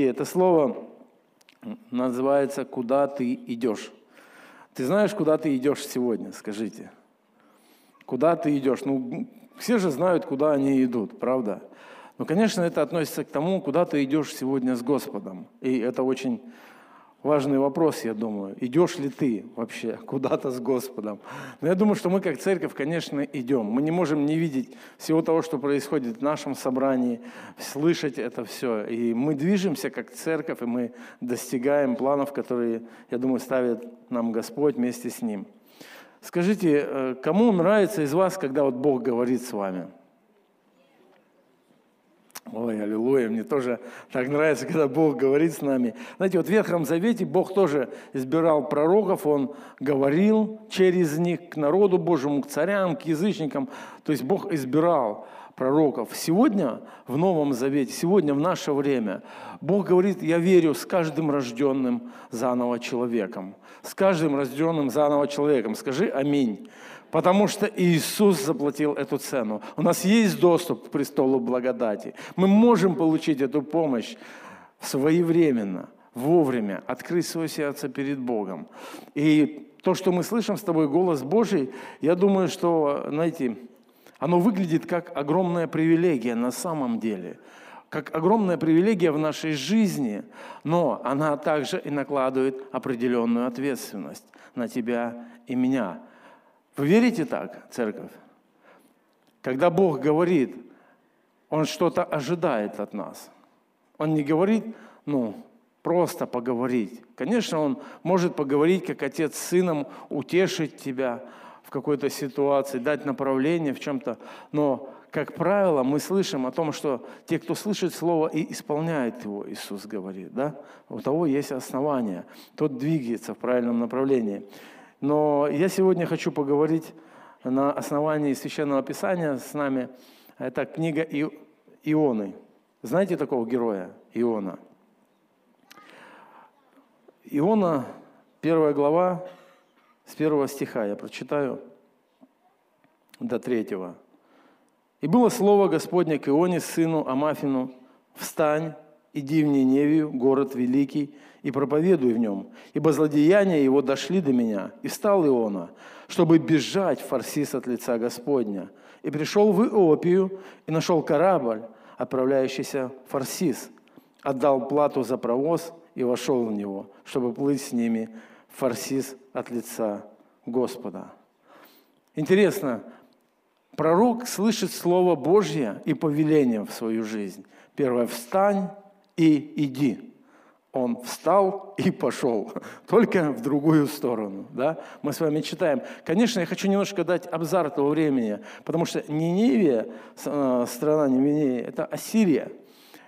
И это слово называется «Куда ты идешь?». Ты знаешь, куда ты идешь сегодня, скажите? Куда ты идешь? Ну, все же знают, куда они идут, правда? Но, конечно, это относится к тому, куда ты идешь сегодня с Господом. И это очень важный вопрос, я думаю. Идешь ли ты вообще куда-то с Господом? Но я думаю, что мы как церковь, конечно, идем. Мы не можем не видеть всего того, что происходит в нашем собрании, слышать это все. И мы движемся как церковь, и мы достигаем планов, которые, я думаю, ставит нам Господь вместе с Ним. Скажите, э, кому нравится из вас, когда вот Бог говорит с вами – Ой, аллилуйя, мне тоже так нравится, когда Бог говорит с нами. Знаете, вот в Ветхом Завете Бог тоже избирал пророков, Он говорил через них к народу Божьему, к царям, к язычникам. То есть Бог избирал пророков. Сегодня в Новом Завете, сегодня в наше время Бог говорит, я верю с каждым рожденным заново человеком. С каждым рожденным заново человеком. Скажи аминь. Потому что Иисус заплатил эту цену. У нас есть доступ к престолу благодати. Мы можем получить эту помощь своевременно, вовремя, открыть свое сердце перед Богом. И то, что мы слышим с тобой, голос Божий, я думаю, что, знаете, оно выглядит как огромная привилегия на самом деле – как огромная привилегия в нашей жизни, но она также и накладывает определенную ответственность на тебя и меня. Вы верите так, церковь? Когда Бог говорит, Он что-то ожидает от нас. Он не говорит, ну, просто поговорить. Конечно, Он может поговорить, как отец с сыном, утешить тебя в какой-то ситуации, дать направление в чем-то. Но, как правило, мы слышим о том, что те, кто слышит Слово и исполняет его, Иисус говорит, да, у того есть основания, тот двигается в правильном направлении. Но я сегодня хочу поговорить на основании Священного Писания с нами. Это книга Ионы. Знаете такого героя Иона? Иона, первая глава, с первого стиха я прочитаю до третьего. «И было слово Господне к Ионе, сыну Амафину, «Встань, иди в Ниневию, город великий, и проповедуй в нем, ибо злодеяния его дошли до меня. И встал Иона, чтобы бежать Фарсис от лица Господня. И пришел в Иопию, и нашел корабль, отправляющийся Фарсис. Отдал плату за провоз и вошел в него, чтобы плыть с ними Фарсис от лица Господа. Интересно, пророк слышит Слово Божье и повеление в свою жизнь. Первое – встань и иди он встал и пошел, только в другую сторону. Да? Мы с вами читаем. Конечно, я хочу немножко дать обзор того времени, потому что Ниневия, э, страна Ниневия, это Ассирия.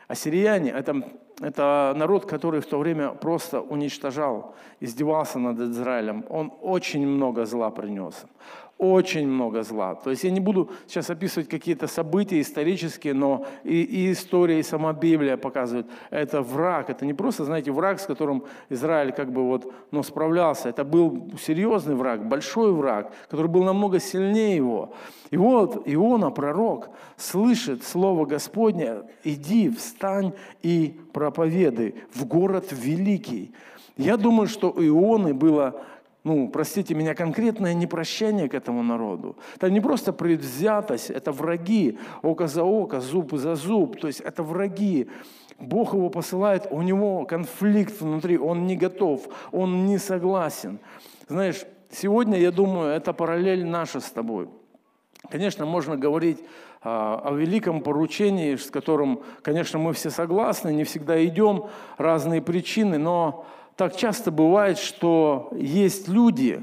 Ассирияне – это, это народ, который в то время просто уничтожал, издевался над Израилем. Он очень много зла принес очень много зла. То есть я не буду сейчас описывать какие-то события исторические, но и, и история, и сама Библия показывает, это враг, это не просто, знаете, враг, с которым Израиль как бы вот, ну, справлялся, это был серьезный враг, большой враг, который был намного сильнее его. И вот Иона, пророк, слышит слово Господне, иди, встань и проповедуй в город великий. Я думаю, что у Ионы было ну, простите меня, конкретное непрощение к этому народу. Это не просто предвзятость, это враги, око за око, зуб за зуб, то есть это враги. Бог его посылает, у него конфликт внутри, он не готов, он не согласен. Знаешь, сегодня, я думаю, это параллель наша с тобой. Конечно, можно говорить а, о великом поручении, с которым, конечно, мы все согласны, не всегда идем, разные причины, но так часто бывает, что есть люди,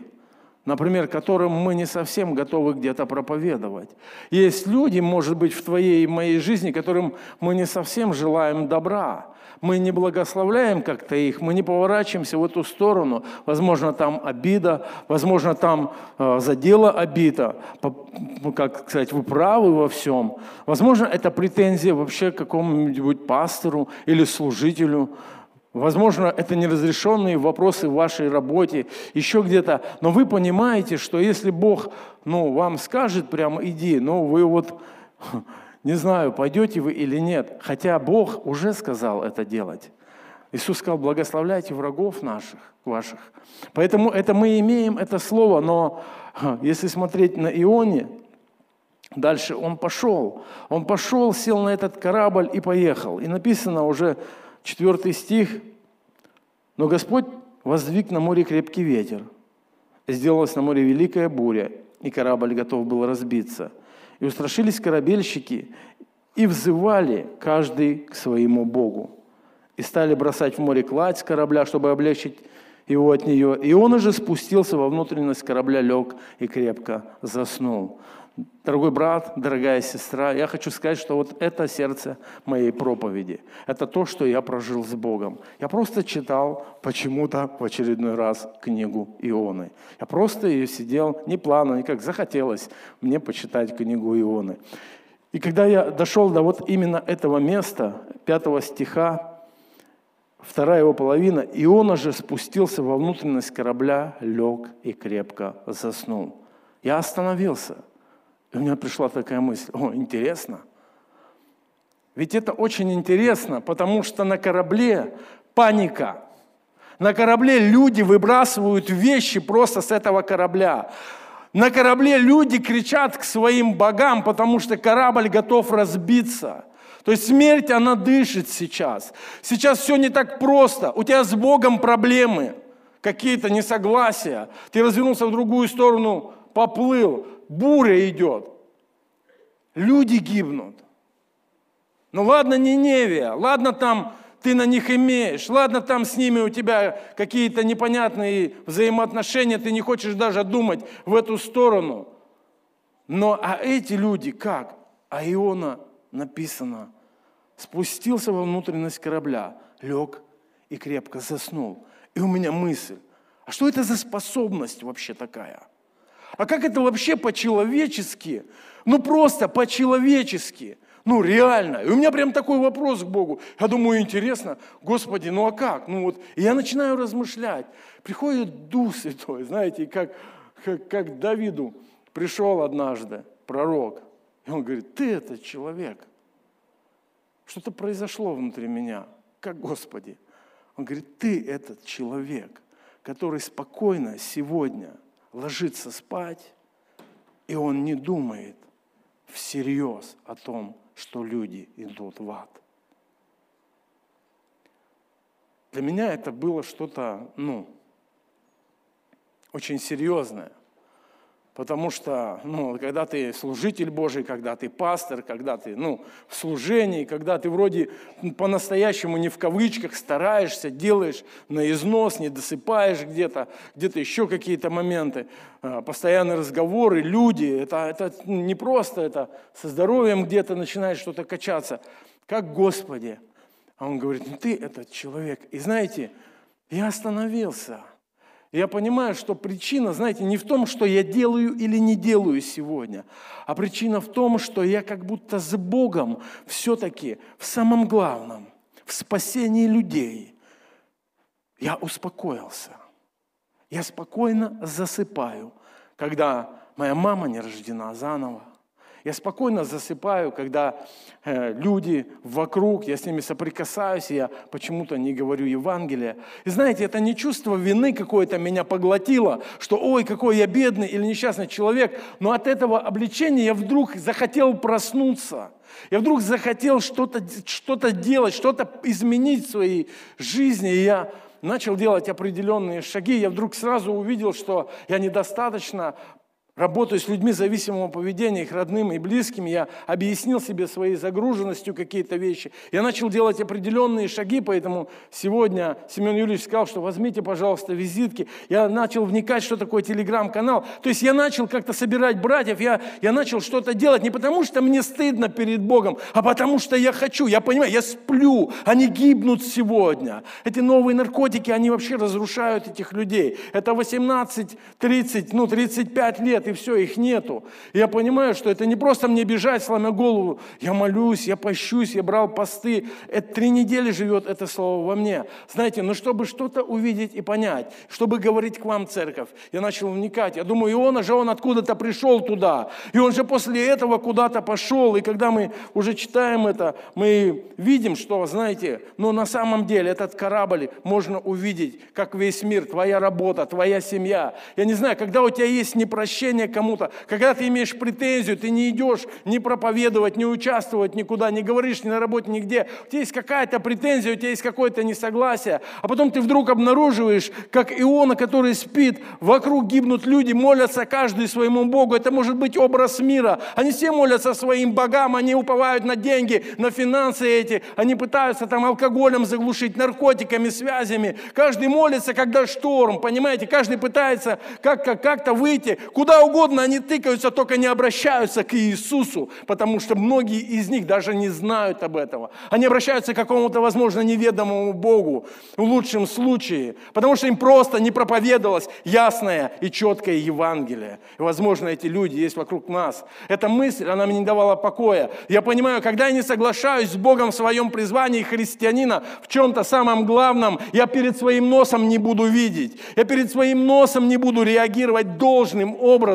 например, которым мы не совсем готовы где-то проповедовать. Есть люди, может быть, в твоей и моей жизни, которым мы не совсем желаем добра. Мы не благословляем как-то их, мы не поворачиваемся в эту сторону. Возможно, там обида, возможно, там э, задела обида, как сказать, вы правы во всем. Возможно, это претензия вообще к какому-нибудь пастору или служителю. Возможно, это неразрешенные вопросы в вашей работе, еще где-то. Но вы понимаете, что если Бог ну, вам скажет прямо иди, ну вы вот, не знаю, пойдете вы или нет. Хотя Бог уже сказал это делать. Иисус сказал, благословляйте врагов наших, ваших. Поэтому это мы имеем это слово, но если смотреть на Ионе, дальше он пошел. Он пошел, сел на этот корабль и поехал. И написано уже четвертый стих. Но Господь воздвиг на море крепкий ветер. Сделалась на море великая буря, и корабль готов был разбиться. И устрашились корабельщики, и взывали каждый к своему Богу. И стали бросать в море кладь с корабля, чтобы облегчить его от нее. И он уже спустился во внутренность корабля, лег и крепко заснул. Дорогой брат, дорогая сестра, я хочу сказать, что вот это сердце моей проповеди. Это то, что я прожил с Богом. Я просто читал почему-то в очередной раз книгу Ионы. Я просто ее сидел, не плавно, как захотелось мне почитать книгу Ионы. И когда я дошел до вот именно этого места, пятого стиха, вторая его половина, Иона же спустился во внутренность корабля, лег и крепко заснул. Я остановился. У меня пришла такая мысль, о, интересно. Ведь это очень интересно, потому что на корабле паника. На корабле люди выбрасывают вещи просто с этого корабля. На корабле люди кричат к своим богам, потому что корабль готов разбиться. То есть смерть, она дышит сейчас. Сейчас все не так просто. У тебя с Богом проблемы, какие-то несогласия. Ты развернулся в другую сторону, поплыл, буря идет. Люди гибнут. Ну ладно, Ниневия, ладно там ты на них имеешь. Ладно, там с ними у тебя какие-то непонятные взаимоотношения, ты не хочешь даже думать в эту сторону. Но а эти люди как? А Иона написано, спустился во внутренность корабля, лег и крепко заснул. И у меня мысль, а что это за способность вообще такая? А как это вообще по-человечески? Ну просто по-человечески – ну, реально. И у меня прям такой вопрос к Богу. Я думаю, интересно, Господи, ну а как? Ну вот, и я начинаю размышлять. Приходит Дух Святой, знаете, как, как, как Давиду пришел однажды пророк. И он говорит, ты этот человек. Что-то произошло внутри меня. Как Господи? Он говорит, ты этот человек, который спокойно сегодня ложится спать, и он не думает всерьез о том, что люди идут в ад. Для меня это было что-то, ну, очень серьезное. Потому что, ну, когда ты служитель Божий, когда ты пастор, когда ты, ну, в служении, когда ты вроде по-настоящему не в кавычках стараешься, делаешь на износ, не досыпаешь где-то, где-то еще какие-то моменты, а, постоянные разговоры, люди, это, это не просто, это со здоровьем где-то начинает что-то качаться. Как Господи? А он говорит, ну ты этот человек. И знаете, я остановился – я понимаю, что причина, знаете, не в том, что я делаю или не делаю сегодня, а причина в том, что я как будто с Богом все-таки в самом главном, в спасении людей, я успокоился. Я спокойно засыпаю, когда моя мама не рождена заново, я спокойно засыпаю, когда э, люди вокруг, я с ними соприкасаюсь, я почему-то не говорю Евангелие. И знаете, это не чувство вины какое-то меня поглотило, что ой, какой я бедный или несчастный человек, но от этого обличения я вдруг захотел проснуться. Я вдруг захотел что-то что делать, что-то изменить в своей жизни, и я начал делать определенные шаги, я вдруг сразу увидел, что я недостаточно работаю с людьми зависимого поведения, их родными и близкими, я объяснил себе своей загруженностью какие-то вещи. Я начал делать определенные шаги, поэтому сегодня Семен Юрьевич сказал, что возьмите, пожалуйста, визитки. Я начал вникать, что такое телеграм-канал. То есть я начал как-то собирать братьев, я, я начал что-то делать не потому, что мне стыдно перед Богом, а потому что я хочу. Я понимаю, я сплю, они гибнут сегодня. Эти новые наркотики, они вообще разрушают этих людей. Это 18, 30, ну 35 лет и все, их нету. Я понимаю, что это не просто мне бежать, сломя голову. Я молюсь, я пощусь, я брал посты. Это три недели живет это слово во мне. Знаете, но чтобы что-то увидеть и понять, чтобы говорить к вам, церковь, я начал вникать. Я думаю, Иона же, он откуда-то пришел туда. И он же после этого куда-то пошел. И когда мы уже читаем это, мы видим, что, знаете, но на самом деле этот корабль можно увидеть, как весь мир, твоя работа, твоя семья. Я не знаю, когда у тебя есть непрощение кому-то, когда ты имеешь претензию, ты не идешь не проповедовать, не участвовать никуда, не говоришь ни на работе, нигде. У тебя есть какая-то претензия, у тебя есть какое-то несогласие, а потом ты вдруг обнаруживаешь, как Иона, который спит, вокруг гибнут люди, молятся каждый своему Богу. Это может быть образ мира. Они все молятся своим богам, они уповают на деньги, на финансы эти, они пытаются там алкоголем заглушить, наркотиками, связями. Каждый молится, когда шторм, понимаете? Каждый пытается как-то как выйти. Куда угодно они тыкаются, только не обращаются к Иисусу, потому что многие из них даже не знают об этом. Они обращаются к какому-то, возможно, неведомому Богу в лучшем случае, потому что им просто не проповедовалось ясное и четкое Евангелие. И, возможно, эти люди есть вокруг нас. Эта мысль, она мне не давала покоя. Я понимаю, когда я не соглашаюсь с Богом в своем призвании христианина в чем-то самом главном, я перед своим носом не буду видеть. Я перед своим носом не буду реагировать должным образом,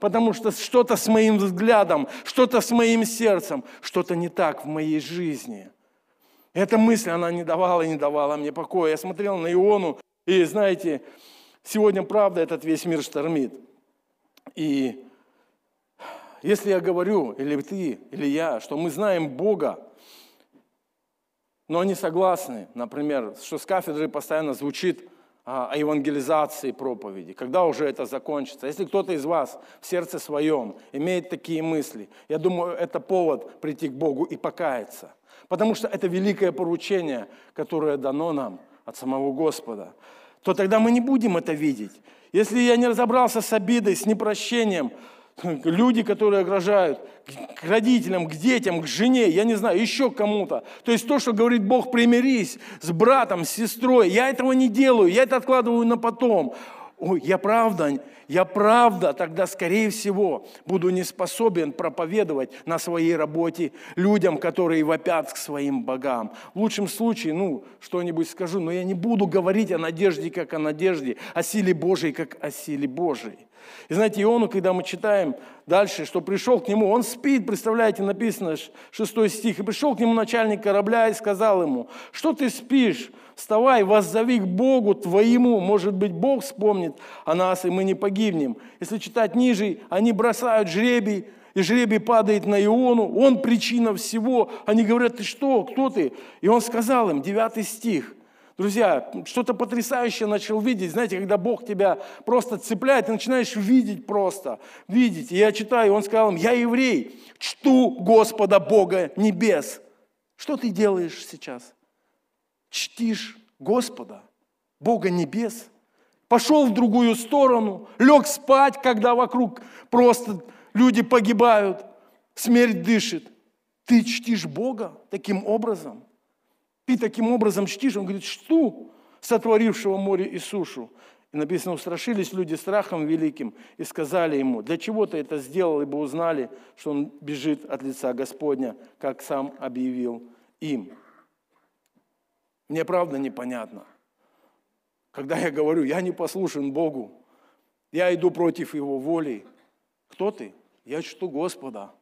потому что что-то с моим взглядом, что-то с моим сердцем, что-то не так в моей жизни. Эта мысль, она не давала и не давала мне покоя. Я смотрел на Иону, и знаете, сегодня правда этот весь мир штормит. И если я говорю, или ты, или я, что мы знаем Бога, но они согласны, например, что с кафедры постоянно звучит о евангелизации проповеди, когда уже это закончится. Если кто-то из вас в сердце своем имеет такие мысли, я думаю, это повод прийти к Богу и покаяться. Потому что это великое поручение, которое дано нам от самого Господа. То тогда мы не будем это видеть. Если я не разобрался с обидой, с непрощением, люди, которые угрожают к родителям, к детям, к жене, я не знаю, еще кому-то. То есть то, что говорит Бог, примирись с братом, с сестрой. Я этого не делаю, я это откладываю на потом. Ой, я правда, я правда тогда, скорее всего, буду не способен проповедовать на своей работе людям, которые вопят к своим богам. В лучшем случае, ну, что-нибудь скажу, но я не буду говорить о надежде, как о надежде, о силе Божьей, как о силе Божьей. И знаете, Иону, когда мы читаем дальше, что пришел к нему, он спит, представляете, написано 6 стих, и пришел к нему начальник корабля и сказал ему, что ты спишь, вставай, воззови к Богу твоему, может быть, Бог вспомнит о нас, и мы не погибнем. Если читать ниже, они бросают жребий, и жребий падает на Иону, он причина всего. Они говорят, ты что, кто ты? И он сказал им, 9 стих, Друзья, что-то потрясающее начал видеть. Знаете, когда Бог тебя просто цепляет, ты начинаешь видеть просто. Видеть. И я читаю, он сказал им, я еврей, чту Господа Бога небес. Что ты делаешь сейчас? Чтишь Господа, Бога небес. Пошел в другую сторону, лег спать, когда вокруг просто люди погибают, смерть дышит. Ты чтишь Бога таким образом. Ты таким образом чтишь, он говорит, что сотворившего море и сушу. И написано, устрашились люди страхом великим и сказали ему, для чего ты это сделал, ибо узнали, что он бежит от лица Господня, как сам объявил им. Мне правда непонятно. Когда я говорю, я не послушен Богу, я иду против Его воли. Кто ты? Я чту Господа,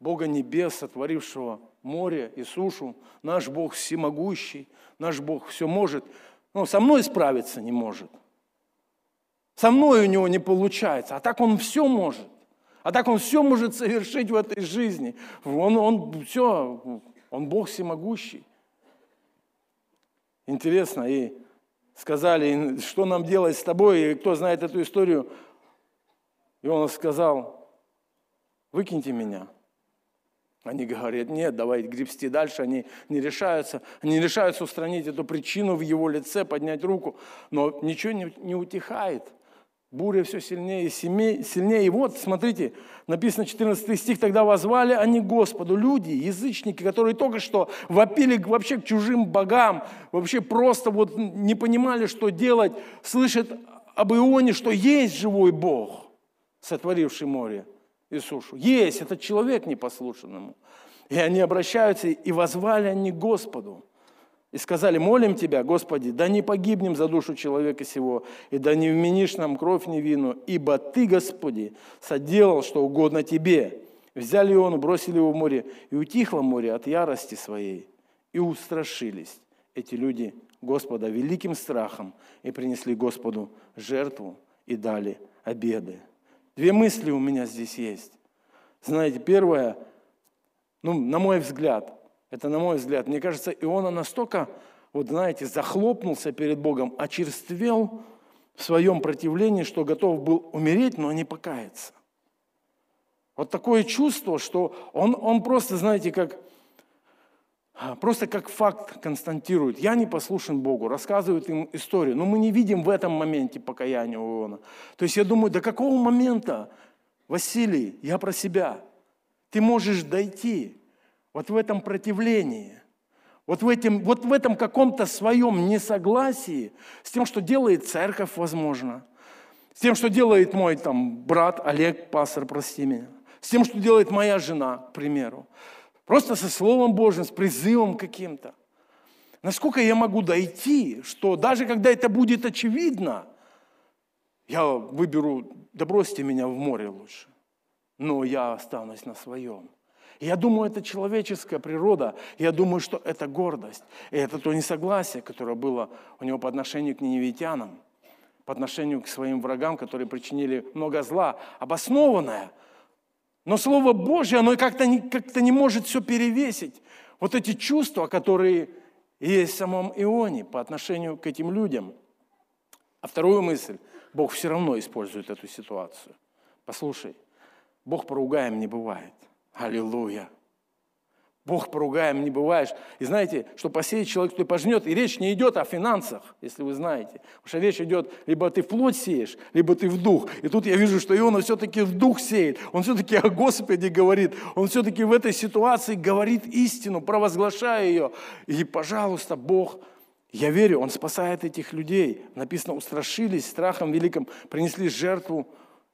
Бога небес, сотворившего море и сушу. Наш Бог всемогущий, наш Бог все может. Но со мной справиться не может. Со мной у него не получается. А так он все может. А так он все может совершить в этой жизни. Он, он все, он Бог всемогущий. Интересно, и сказали, что нам делать с тобой, и кто знает эту историю, и он сказал, выкиньте меня. Они говорят, нет, давай гребсти дальше. Они не решаются. Они решаются устранить эту причину в его лице, поднять руку. Но ничего не, не утихает. Буря все сильнее и сильнее. И вот, смотрите, написано 14 стих, тогда возвали они Господу, люди, язычники, которые только что вопили вообще к чужим богам, вообще просто вот не понимали, что делать, слышат об Ионе, что есть живой Бог. сотворивший море и сушу. Есть этот человек непослушным И они обращаются, и возвали они Господу. И сказали, молим Тебя, Господи, да не погибнем за душу человека сего, и да не вменишь нам кровь невинную, ибо Ты, Господи, соделал, что угодно Тебе. Взяли он, бросили его в море, и утихло море от ярости своей, и устрашились эти люди Господа великим страхом, и принесли Господу жертву, и дали обеды. Две мысли у меня здесь есть. Знаете, первое, ну, на мой взгляд, это на мой взгляд, мне кажется, Иона настолько, вот знаете, захлопнулся перед Богом, очерствел в своем противлении, что готов был умереть, но не покаяться. Вот такое чувство, что он, он просто, знаете, как, просто как факт константирует. Я не послушен Богу, рассказывает им историю. Но мы не видим в этом моменте покаяния у Иона. То есть я думаю, до какого момента, Василий, я про себя, ты можешь дойти вот в этом противлении, вот в, этом, вот в этом каком-то своем несогласии с тем, что делает церковь, возможно, с тем, что делает мой там, брат Олег, пастор, прости меня, с тем, что делает моя жена, к примеру. Просто со Словом Божьим, с призывом каким-то. Насколько я могу дойти, что даже когда это будет очевидно, я выберу, да бросьте меня в море лучше, но я останусь на своем. Я думаю, это человеческая природа. Я думаю, что это гордость. И это то несогласие, которое было у него по отношению к неневитянам, по отношению к своим врагам, которые причинили много зла, обоснованное – но Слово Божье, оно как-то не, как не может все перевесить. Вот эти чувства, которые есть в самом Ионе по отношению к этим людям. А вторую мысль. Бог все равно использует эту ситуацию. Послушай, Бог поругаем не бывает. Аллилуйя. Бог поругаем не бываешь. И знаете, что посеет человек, кто пожнет, и речь не идет о финансах, если вы знаете. Потому что речь идет, либо ты в плоть сеешь, либо ты в дух. И тут я вижу, что Иона все-таки в дух сеет. Он все-таки о Господе говорит. Он все-таки в этой ситуации говорит истину, провозглашая ее. И, пожалуйста, Бог, я верю, Он спасает этих людей. Написано, устрашились страхом великим, принесли жертву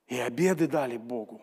и обеды дали Богу.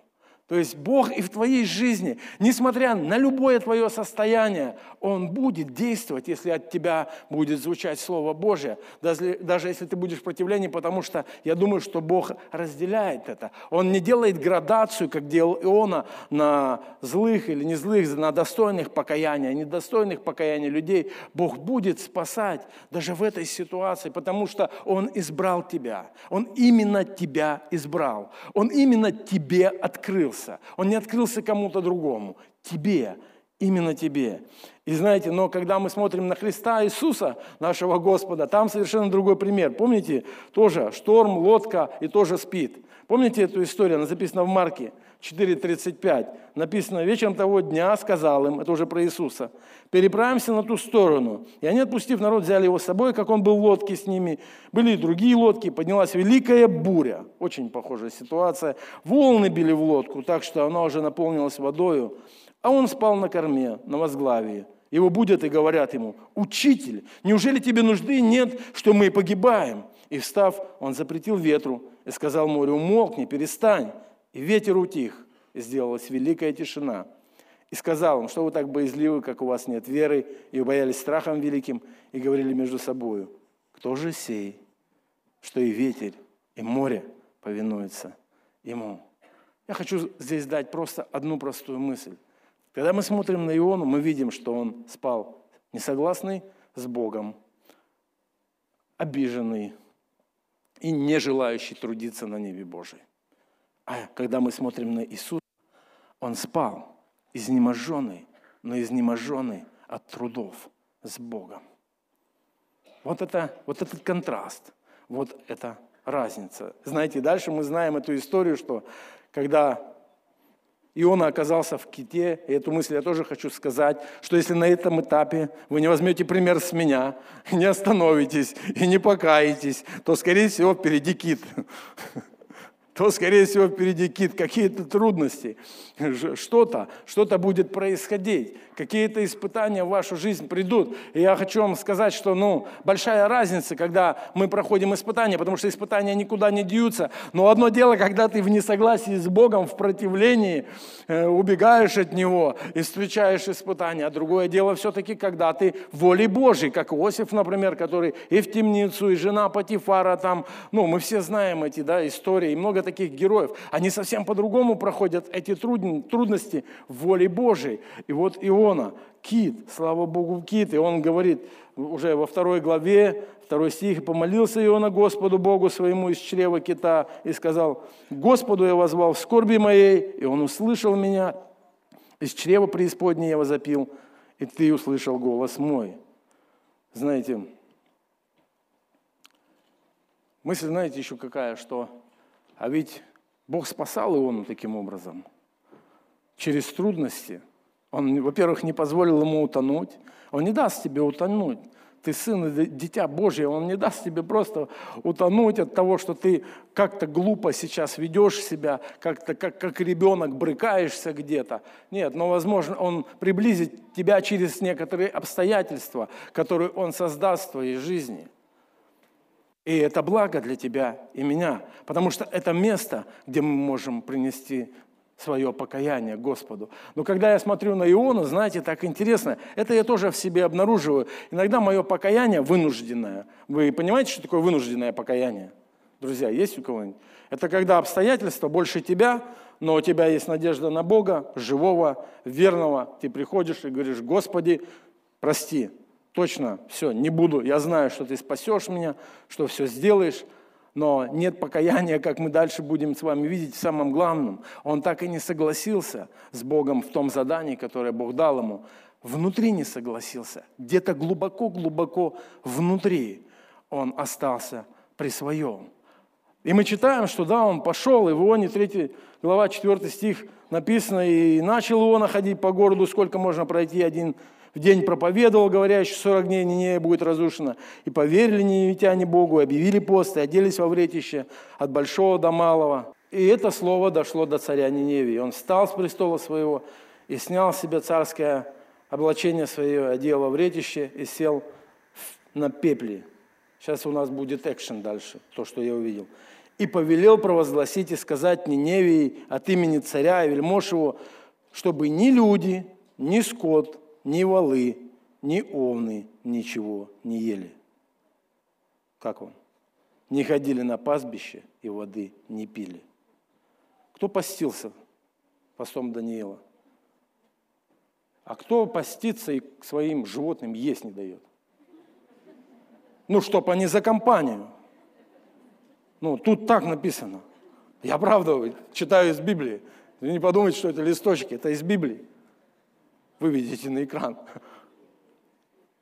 То есть Бог и в твоей жизни, несмотря на любое твое состояние, Он будет действовать, если от тебя будет звучать Слово Божье, даже, даже если ты будешь в противлении, потому что я думаю, что Бог разделяет это. Он не делает градацию, как делал Иона, на злых или не злых, на достойных покаяния, недостойных покаяния людей. Бог будет спасать даже в этой ситуации, потому что Он избрал тебя. Он именно тебя избрал. Он именно тебе открылся открылся. Он не открылся кому-то другому. Тебе, именно тебе. И знаете, но когда мы смотрим на Христа Иисуса, нашего Господа, там совершенно другой пример. Помните, тоже шторм, лодка и тоже спит. Помните эту историю, она записана в Марке 4.35. Написано, вечером того дня сказал им, это уже про Иисуса, переправимся на ту сторону. И они, отпустив народ, взяли его с собой, как он был в лодке с ними. Были и другие лодки, поднялась великая буря. Очень похожая ситуация. Волны били в лодку, так что она уже наполнилась водою. А он спал на корме, на возглавии. Его будут и говорят ему, «Учитель, неужели тебе нужды нет, что мы погибаем?» И встав, он запретил ветру и сказал морю, «Умолкни, перестань». И ветер утих, и сделалась великая тишина. И сказал им, что вы так боязливы, как у вас нет веры, и боялись страхом великим, и говорили между собою, кто же сей, что и ветер, и море повинуются ему. Я хочу здесь дать просто одну простую мысль. Когда мы смотрим на Иону, мы видим, что он спал несогласный с Богом, обиженный и не желающий трудиться на небе Божьей. А когда мы смотрим на Иисуса, Он спал, изнеможенный, но изнеможенный от трудов с Богом. Вот, это, вот этот контраст, вот эта разница. Знаете, дальше мы знаем эту историю, что когда Иона оказался в ките, и эту мысль я тоже хочу сказать, что если на этом этапе вы не возьмете пример с меня, не остановитесь и не покаетесь, то, скорее всего, впереди кит. То, скорее всего, впереди кит, какие-то трудности, что-то, что-то будет происходить, какие-то испытания в вашу жизнь придут. И я хочу вам сказать, что, ну, большая разница, когда мы проходим испытания, потому что испытания никуда не деются. Но одно дело, когда ты в несогласии с Богом, в противлении, э, убегаешь от Него и встречаешь испытания. А другое дело все-таки, когда ты в воле Божьей, как Иосиф, например, который и в темницу, и жена Патифара там, ну, мы все знаем эти да, истории, и много таких героев. Они совсем по-другому проходят эти трудности в воле Божьей. И вот Иона, кит, слава Богу, кит, и он говорит уже во второй главе, второй стих, «Помолился Иона Господу Богу своему из чрева кита и сказал, Господу я возвал в скорби моей, и он услышал меня, из чрева преисподней я возопил, и ты услышал голос мой». Знаете, мысль, знаете, еще какая, что а ведь Бог спасал Иону таким образом, через трудности. Он, во-первых, не позволил ему утонуть. Он не даст тебе утонуть. Ты сын и дитя Божье, Он не даст тебе просто утонуть от того, что ты как-то глупо сейчас ведешь себя, как-то как, как ребенок брыкаешься где-то. Нет, но, возможно, Он приблизит тебя через некоторые обстоятельства, которые Он создаст в твоей жизни – и это благо для тебя и меня, потому что это место, где мы можем принести свое покаяние Господу. Но когда я смотрю на Иона, знаете, так интересно, это я тоже в себе обнаруживаю. Иногда мое покаяние вынужденное. Вы понимаете, что такое вынужденное покаяние? Друзья, есть у кого-нибудь? Это когда обстоятельства больше тебя, но у тебя есть надежда на Бога, живого, верного. Ты приходишь и говоришь, Господи, прости, точно, все, не буду, я знаю, что ты спасешь меня, что все сделаешь, но нет покаяния, как мы дальше будем с вами видеть, в самом главном. Он так и не согласился с Богом в том задании, которое Бог дал ему. Внутри не согласился. Где-то глубоко-глубоко внутри он остался при своем. И мы читаем, что да, он пошел, и в Ионе 3 глава 4 стих написано, и начал Иона ходить по городу, сколько можно пройти один в день проповедовал, говоря, что 40 дней Нинея будет разрушена. И поверили ниневитяне Богу, объявили пост и оделись во вретище от большого до малого. И это слово дошло до царя Ниневии. Он встал с престола своего и снял с себя царское облачение свое, одел во вретище и сел на пепле. Сейчас у нас будет экшен дальше, то, что я увидел. И повелел провозгласить и сказать Ниневии от имени царя и вельмож его, чтобы ни люди, ни скот, ни валы, ни овны ничего не ели. Как вам? Не ходили на пастбище и воды не пили. Кто постился постом Даниила? А кто постится и своим животным есть не дает? Ну, чтоб они за компанию. Ну, тут так написано. Я правда читаю из Библии. Вы не подумайте, что это листочки, это из Библии выведите на экран.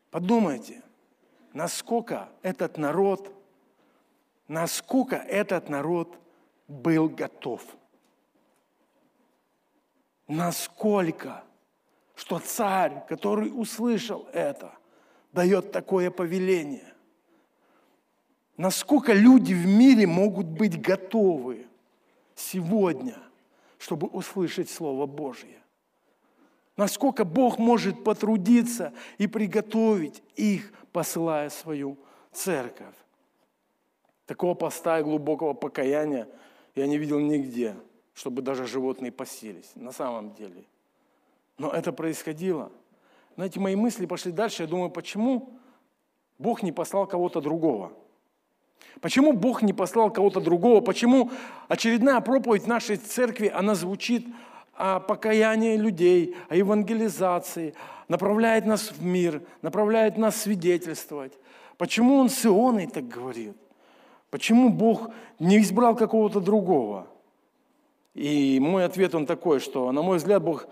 Подумайте, насколько этот народ, насколько этот народ был готов. Насколько, что царь, который услышал это, дает такое повеление. Насколько люди в мире могут быть готовы сегодня, чтобы услышать Слово Божье. Насколько Бог может потрудиться и приготовить их, посылая свою церковь. Такого поста и глубокого покаяния я не видел нигде, чтобы даже животные посились, на самом деле. Но это происходило. Знаете, мои мысли пошли дальше. Я думаю, почему Бог не послал кого-то другого? Почему Бог не послал кого-то другого? Почему очередная проповедь нашей церкви, она звучит о покаянии людей, о евангелизации, направляет нас в мир, направляет нас свидетельствовать. Почему он с Ионой так говорит? Почему Бог не избрал какого-то другого? И мой ответ он такой, что, на мой взгляд, Бог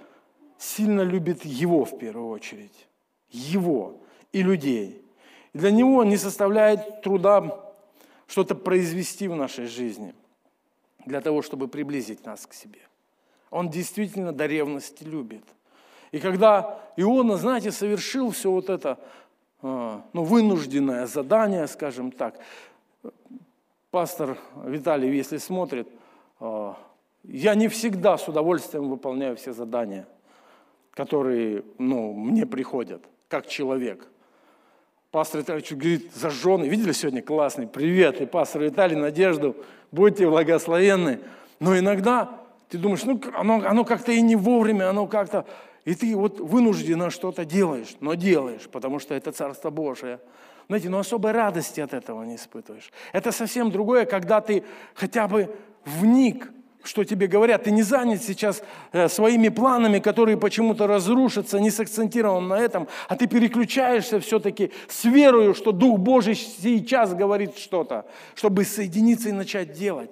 сильно любит Его в первую очередь. Его и людей. И для Него не составляет труда что-то произвести в нашей жизни для того, чтобы приблизить нас к себе – он действительно до ревности любит. И когда Иона, знаете, совершил все вот это, а, ну, вынужденное задание, скажем так, пастор Виталий, если смотрит, а, я не всегда с удовольствием выполняю все задания, которые ну, мне приходят, как человек. Пастор Виталий говорит, зажженный. Видели сегодня классный? Привет. И пастор Виталий, Надежду, будьте благословенны. Но иногда ты думаешь, ну, оно, оно как-то и не вовремя, оно как-то... И ты вот вынужденно что-то делаешь, но делаешь, потому что это Царство Божие. Знаете, но особой радости от этого не испытываешь. Это совсем другое, когда ты хотя бы вник, что тебе говорят. Ты не занят сейчас э, своими планами, которые почему-то разрушатся, не сакцентирован на этом, а ты переключаешься все-таки с верою, что Дух Божий сейчас говорит что-то, чтобы соединиться и начать делать.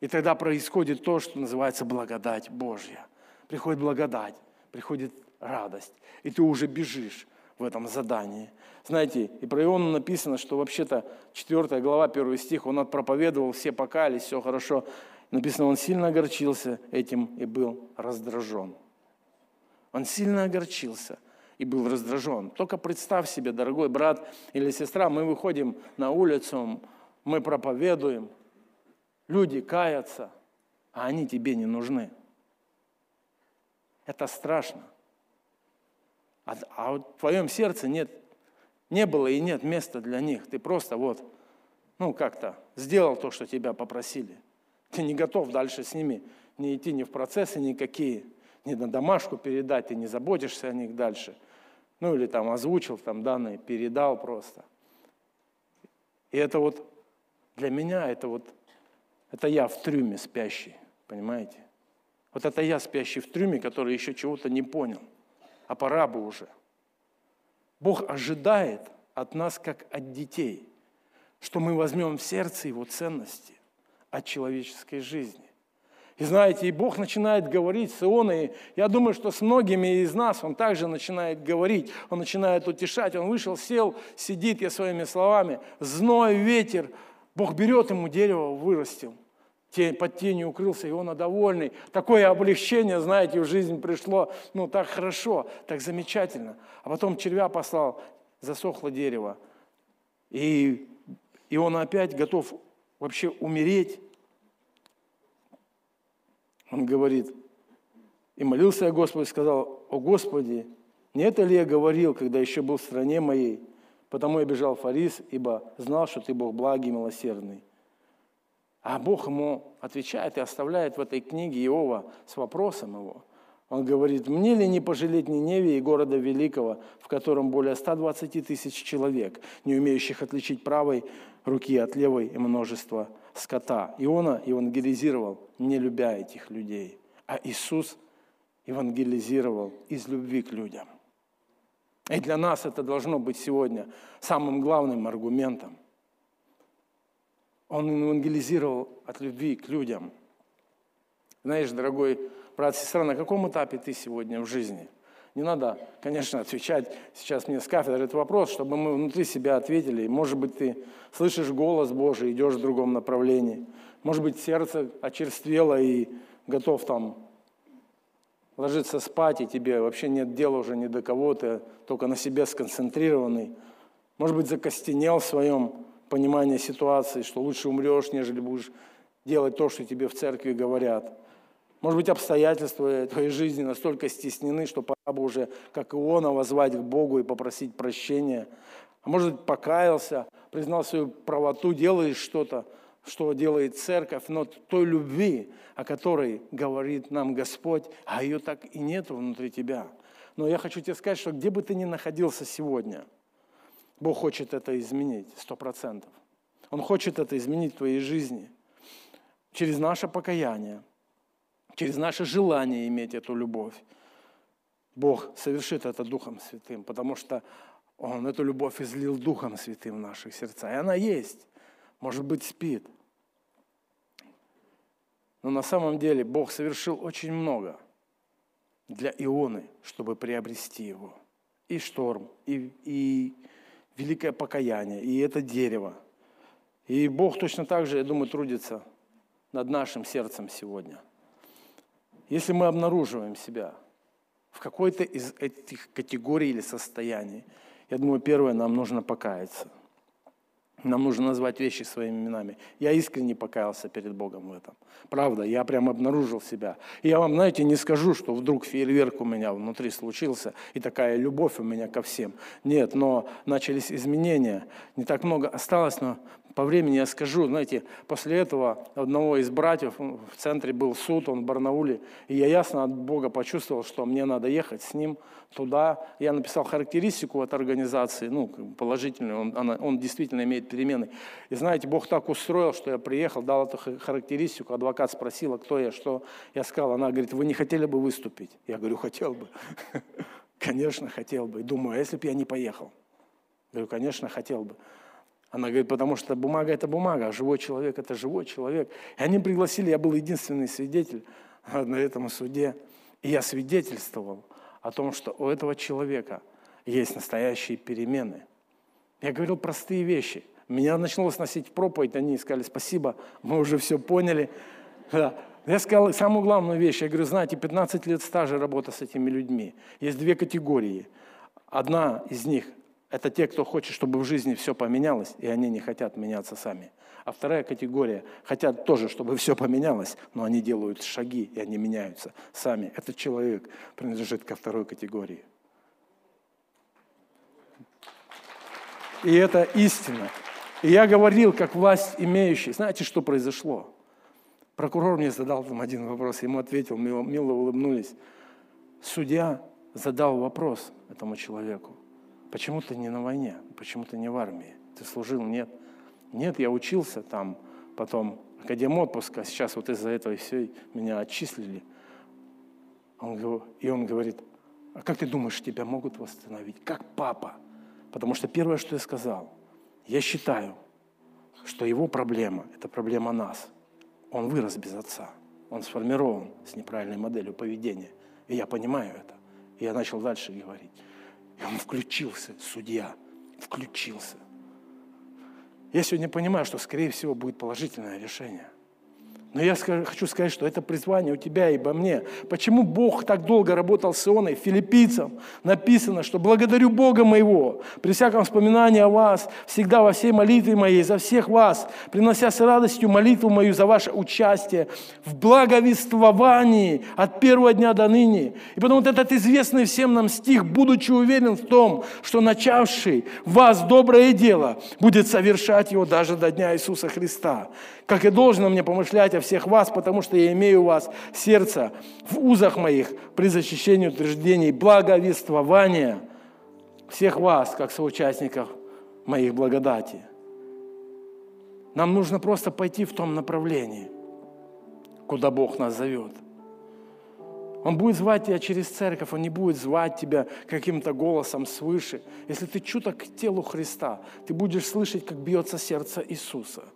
И тогда происходит то, что называется благодать Божья. Приходит благодать, приходит радость, и ты уже бежишь в этом задании. Знаете, и про Иоанна написано, что вообще-то 4 глава, 1 стих, он отпроповедовал, все покались, все хорошо. Написано, он сильно огорчился этим и был раздражен. Он сильно огорчился и был раздражен. Только представь себе, дорогой брат или сестра, мы выходим на улицу, мы проповедуем, Люди каятся, а они тебе не нужны. Это страшно. А, а в твоем сердце нет, не было и нет места для них. Ты просто вот, ну как-то сделал то, что тебя попросили. Ты не готов дальше с ними не идти ни в процессы никакие, ни на домашку передать, ты не заботишься о них дальше. Ну или там озвучил там данные, передал просто. И это вот для меня это вот это я в трюме спящий, понимаете? Вот это я спящий в трюме, который еще чего-то не понял, а пора бы уже. Бог ожидает от нас, как от детей, что мы возьмем в сердце Его ценности от человеческой жизни. И знаете, и Бог начинает говорить с Ионой. Я думаю, что с многими из нас Он также начинает говорить. Он начинает утешать. Он вышел, сел, сидит, я своими словами. Зной, ветер. Бог берет ему дерево, вырастил под тенью укрылся, и он довольный. Такое облегчение, знаете, в жизнь пришло, ну, так хорошо, так замечательно. А потом червя послал, засохло дерево. И, и он опять готов вообще умереть. Он говорит, и молился о Господе, сказал, о Господи, не это ли я говорил, когда еще был в стране моей? Потому я бежал в Фарис, ибо знал, что ты Бог благий и милосердный а Бог ему отвечает и оставляет в этой книге Иова с вопросом его. Он говорит, мне ли не пожалеть Ниневе и города Великого, в котором более 120 тысяч человек, не умеющих отличить правой руки от левой и множество скота. Иона евангелизировал, не любя этих людей, а Иисус евангелизировал из любви к людям. И для нас это должно быть сегодня самым главным аргументом. Он евангелизировал от любви к людям. Знаешь, дорогой брат, сестра, на каком этапе ты сегодня в жизни? Не надо, конечно, отвечать сейчас мне с кафедры этот вопрос, чтобы мы внутри себя ответили. Может быть, ты слышишь голос Божий, идешь в другом направлении. Может быть, сердце очерствело и готов там ложиться спать, и тебе вообще нет дела уже ни до кого, ты только на себе сконцентрированный. Может быть, закостенел в своем понимание ситуации, что лучше умрешь, нежели будешь делать то, что тебе в церкви говорят. Может быть, обстоятельства твоей жизни настолько стеснены, что пора бы уже, как Иона, возвать к Богу и попросить прощения. А может быть, покаялся, признал свою правоту, делаешь что-то, что делает церковь, но той любви, о которой говорит нам Господь, а ее так и нет внутри тебя. Но я хочу тебе сказать, что где бы ты ни находился сегодня – Бог хочет это изменить, сто процентов. Он хочет это изменить в твоей жизни через наше покаяние, через наше желание иметь эту любовь. Бог совершит это Духом Святым, потому что Он эту любовь излил Духом Святым в наших сердца. И она есть, может быть, спит. Но на самом деле Бог совершил очень много для Ионы, чтобы приобрести его. И шторм, и, и великое покаяние, и это дерево. И Бог точно так же, я думаю, трудится над нашим сердцем сегодня. Если мы обнаруживаем себя в какой-то из этих категорий или состояний, я думаю, первое, нам нужно покаяться. Нам нужно назвать вещи своими именами. Я искренне покаялся перед Богом в этом. Правда, я прям обнаружил себя. И я вам, знаете, не скажу, что вдруг фейерверк у меня внутри случился, и такая любовь у меня ко всем. Нет, но начались изменения. Не так много осталось, но по времени я скажу, знаете, после этого одного из братьев, в центре был суд, он в Барнауле, и я ясно от Бога почувствовал, что мне надо ехать с ним туда. Я написал характеристику от организации, ну, положительную, он, она, он действительно имеет перемены. И знаете, Бог так устроил, что я приехал, дал эту характеристику, адвокат спросила, кто я, что. Я сказал, она говорит, вы не хотели бы выступить? Я говорю, хотел бы. Конечно, хотел бы. Думаю, а если бы я не поехал? Говорю, конечно, хотел бы. Она говорит, потому что бумага – это бумага, а живой человек – это живой человек. И они пригласили, я был единственный свидетель на этом суде. И я свидетельствовал о том, что у этого человека есть настоящие перемены. Я говорил простые вещи. Меня начало сносить проповедь, они сказали, спасибо, мы уже все поняли. Я сказал самую главную вещь. Я говорю, знаете, 15 лет стажа работы с этими людьми. Есть две категории. Одна из них это те, кто хочет, чтобы в жизни все поменялось, и они не хотят меняться сами. А вторая категория хотят тоже, чтобы все поменялось, но они делают шаги, и они меняются сами. Этот человек принадлежит ко второй категории. И это истина. И я говорил, как власть имеющий. Знаете, что произошло? Прокурор мне задал там один вопрос, ему ответил, мило, мило улыбнулись. Судья задал вопрос этому человеку. Почему ты не на войне? Почему ты не в армии? Ты служил? Нет. Нет, я учился там, потом академ отпуска, а сейчас вот из-за этого все меня отчислили. Он, и он говорит, а как ты думаешь, тебя могут восстановить? Как папа? Потому что первое, что я сказал, я считаю, что его проблема – это проблема нас. Он вырос без отца. Он сформирован с неправильной моделью поведения. И я понимаю это. И я начал дальше говорить. И он включился, судья, включился. Я сегодня понимаю, что, скорее всего, будет положительное решение. Но я хочу сказать, что это призвание у тебя и обо мне. Почему Бог так долго работал с Ионой, филиппийцам? Написано, что благодарю Бога моего, при всяком вспоминании о вас, всегда во всей молитве моей, за всех вас, принося с радостью молитву мою за ваше участие в благовествовании от первого дня до ныне. И потом вот этот известный всем нам стих, будучи уверен в том, что начавший вас доброе дело будет совершать его даже до дня Иисуса Христа как и должно мне помышлять о всех вас, потому что я имею у вас сердце в узах моих при защищении утверждений благовествования всех вас, как соучастников моих благодати. Нам нужно просто пойти в том направлении, куда Бог нас зовет. Он будет звать тебя через церковь, Он не будет звать тебя каким-то голосом свыше. Если ты чуток к телу Христа, ты будешь слышать, как бьется сердце Иисуса –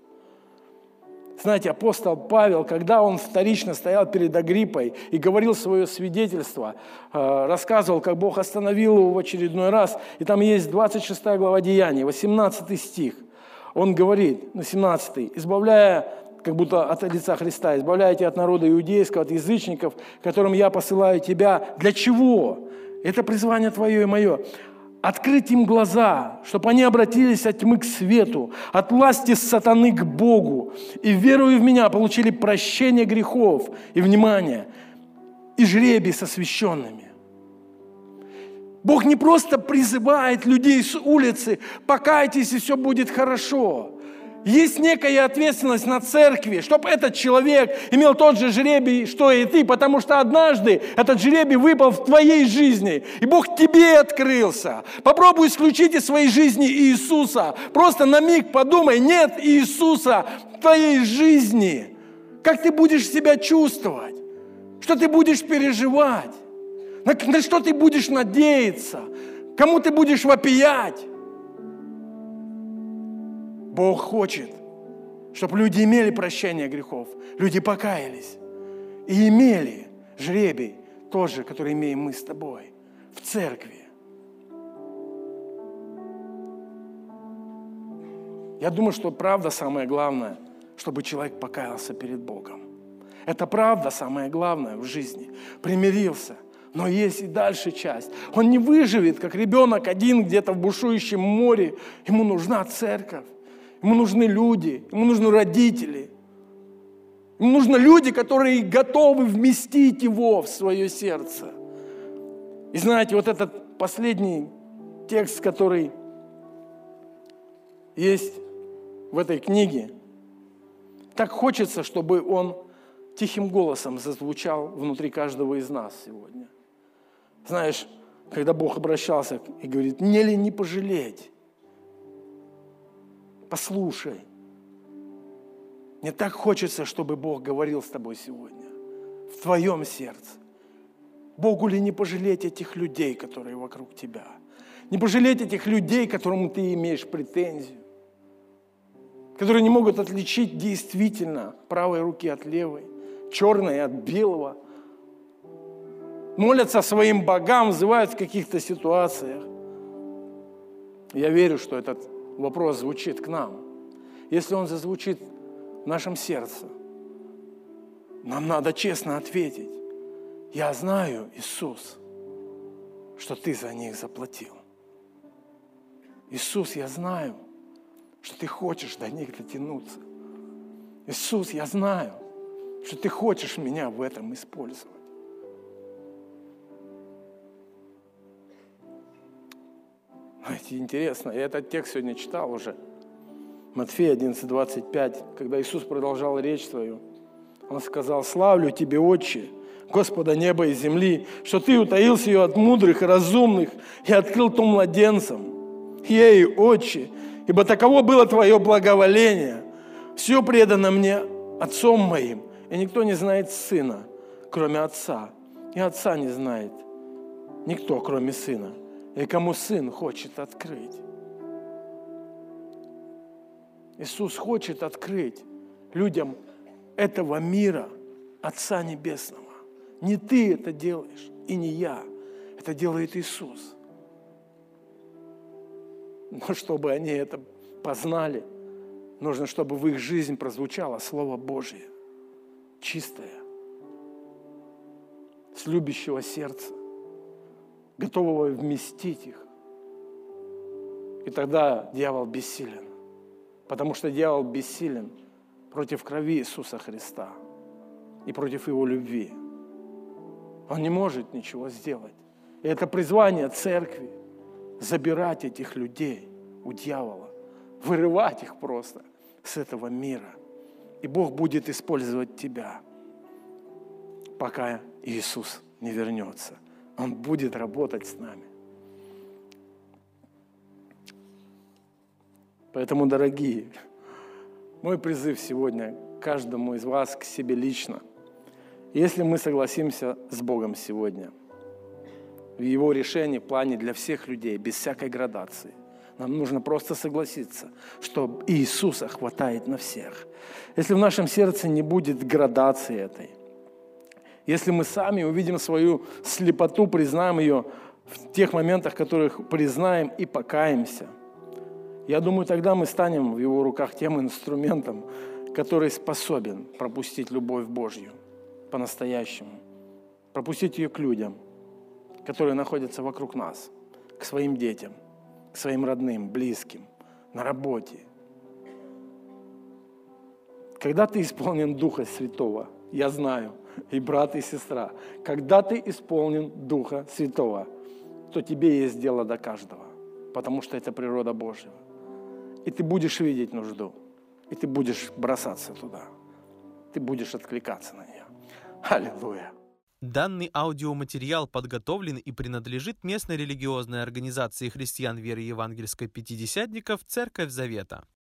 знаете, апостол Павел, когда он вторично стоял перед Агриппой и говорил свое свидетельство, э, рассказывал, как Бог остановил его в очередной раз, и там есть 26 глава Деяний, 18 стих. Он говорит, на 17, избавляя как будто от лица Христа, избавляйте от народа иудейского, от язычников, которым я посылаю тебя. Для чего? Это призвание твое и мое открыть им глаза, чтобы они обратились от тьмы к свету, от власти сатаны к Богу, и веруя в меня получили прощение грехов и внимание, и жребий со священными. Бог не просто призывает людей с улицы, покайтесь, и все будет хорошо. Есть некая ответственность на церкви, чтобы этот человек имел тот же жребий, что и ты, потому что однажды этот жребий выпал в твоей жизни, и Бог тебе открылся. Попробуй исключить из своей жизни Иисуса. Просто на миг подумай, нет Иисуса в твоей жизни. Как ты будешь себя чувствовать? Что ты будешь переживать? На, на что ты будешь надеяться? Кому ты будешь вопиять? Бог хочет, чтобы люди имели прощение грехов, люди покаялись и имели жребий тот же, который имеем мы с тобой в церкви. Я думаю, что правда самое главное, чтобы человек покаялся перед Богом. Это правда самое главное в жизни. Примирился. Но есть и дальше часть. Он не выживет, как ребенок один где-то в бушующем море. Ему нужна церковь. Ему нужны люди, ему нужны родители. Ему нужны люди, которые готовы вместить его в свое сердце. И знаете, вот этот последний текст, который есть в этой книге, так хочется, чтобы он тихим голосом зазвучал внутри каждого из нас сегодня. Знаешь, когда Бог обращался и говорит, не ли не пожалеть? Послушай. Мне так хочется, чтобы Бог говорил с тобой сегодня, в твоем сердце. Богу ли не пожалеть этих людей, которые вокруг тебя? Не пожалеть этих людей, которым ты имеешь претензию? Которые не могут отличить действительно правой руки от левой, черное от белого – молятся своим богам, взывают в каких-то ситуациях. Я верю, что этот вопрос звучит к нам. Если он зазвучит в нашем сердце, нам надо честно ответить. Я знаю, Иисус, что Ты за них заплатил. Иисус, я знаю, что Ты хочешь до них дотянуться. Иисус, я знаю, что Ты хочешь меня в этом использовать. Знаете, интересно, я этот текст сегодня читал уже. Матфея 11:25, когда Иисус продолжал речь свою. Он сказал, славлю Тебе, Отче, Господа неба и земли, что Ты утаился ее от мудрых и разумных и открыл то младенцам. Ей, Отче, ибо таково было Твое благоволение. Все предано мне Отцом моим, и никто не знает Сына, кроме Отца, и Отца не знает никто, кроме Сына, и кому Сын хочет открыть. Иисус хочет открыть людям этого мира Отца Небесного. Не ты это делаешь, и не я. Это делает Иисус. Но чтобы они это познали, нужно, чтобы в их жизнь прозвучало Слово Божье, чистое, с любящего сердца готового вместить их. И тогда дьявол бессилен, потому что дьявол бессилен против крови Иисуса Христа и против Его любви. Он не может ничего сделать. И это призвание церкви – забирать этих людей у дьявола, вырывать их просто с этого мира. И Бог будет использовать тебя, пока Иисус не вернется – он будет работать с нами. Поэтому, дорогие, мой призыв сегодня каждому из вас к себе лично. Если мы согласимся с Богом сегодня, в Его решении, плане для всех людей, без всякой градации, нам нужно просто согласиться, что Иисуса хватает на всех. Если в нашем сердце не будет градации этой, если мы сами увидим свою слепоту, признаем ее в тех моментах, которых признаем и покаемся, я думаю, тогда мы станем в Его руках тем инструментом, который способен пропустить любовь Божью по-настоящему, пропустить ее к людям, которые находятся вокруг нас, к своим детям, к своим родным, близким, на работе. Когда ты исполнен Духа Святого, я знаю – и брат, и сестра, когда ты исполнен Духа Святого, то тебе есть дело до каждого, потому что это природа Божья. И ты будешь видеть нужду, и ты будешь бросаться туда, ты будешь откликаться на нее. Аллилуйя. Данный аудиоматериал подготовлен и принадлежит местной религиозной организации христиан веры евангельской пятидесятников «Церковь Завета».